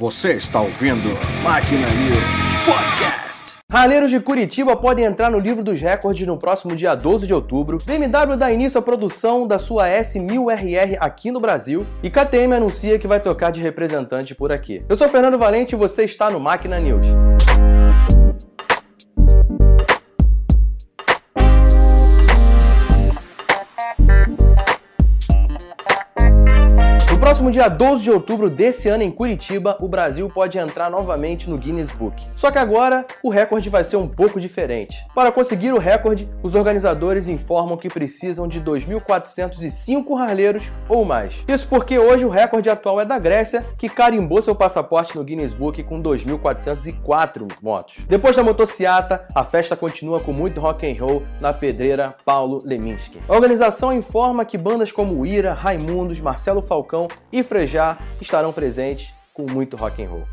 Você está ouvindo Máquina News Podcast. Raleiros de Curitiba podem entrar no livro dos recordes no próximo dia 12 de outubro. BMW dá início à produção da sua S1000RR aqui no Brasil. E KTM anuncia que vai trocar de representante por aqui. Eu sou Fernando Valente e você está no Máquina News. Próximo dia 12 de outubro desse ano em Curitiba, o Brasil pode entrar novamente no Guinness Book. Só que agora o recorde vai ser um pouco diferente. Para conseguir o recorde, os organizadores informam que precisam de 2.405 harleiros ou mais. Isso porque hoje o recorde atual é da Grécia, que carimbou seu passaporte no Guinness Book com 2.404 motos. Depois da motociata, a festa continua com muito rock and roll na pedreira Paulo Leminski. A organização informa que bandas como Ira, Raimundos, Marcelo Falcão e Frejá estarão presentes com muito rock and roll.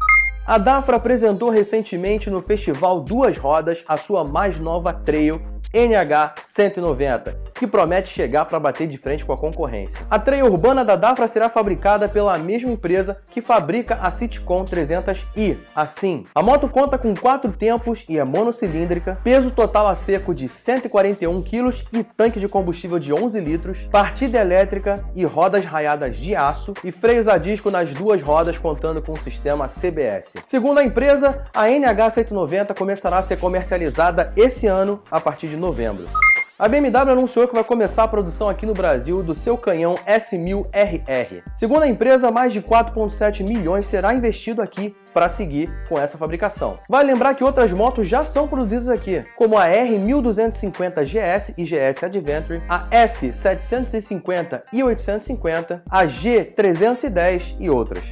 A Dafra apresentou recentemente no festival Duas Rodas a sua mais nova trail NH 190, que promete chegar para bater de frente com a concorrência. A trail urbana da Dafra será fabricada pela mesma empresa que fabrica a Citicon 300i. Assim, a moto conta com quatro tempos e é monocilíndrica, peso total a seco de 141 kg e tanque de combustível de 11 litros, partida elétrica e rodas raiadas de aço e freios a disco nas duas rodas contando com o sistema CBS. Segundo a empresa, a NH 190 começará a ser comercializada esse ano a partir de novembro. A BMW anunciou que vai começar a produção aqui no Brasil do seu canhão S1000RR. Segundo a empresa, mais de 4,7 milhões será investido aqui para seguir com essa fabricação. Vale lembrar que outras motos já são produzidas aqui, como a R1250 GS e GS Adventure, a F750 e 850, a G310 e outras.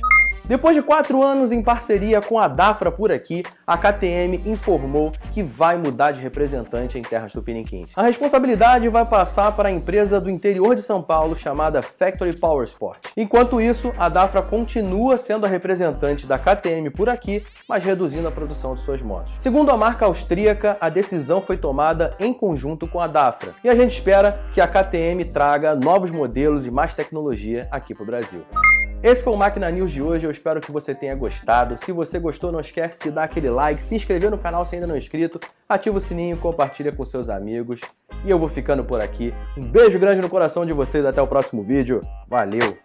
Depois de quatro anos em parceria com a Dafra por aqui, a KTM informou que vai mudar de representante em terras tupiniquins. A responsabilidade vai passar para a empresa do interior de São Paulo chamada Factory Powersport. Enquanto isso, a Dafra continua sendo a representante da KTM por aqui, mas reduzindo a produção de suas motos. Segundo a marca austríaca, a decisão foi tomada em conjunto com a Dafra e a gente espera que a KTM traga novos modelos e mais tecnologia aqui para o Brasil. Esse foi o Máquina News de hoje, eu espero que você tenha gostado. Se você gostou, não esquece de dar aquele like, se inscrever no canal se ainda não é inscrito, ativa o sininho, compartilha com seus amigos. E eu vou ficando por aqui. Um beijo grande no coração de vocês, até o próximo vídeo. Valeu!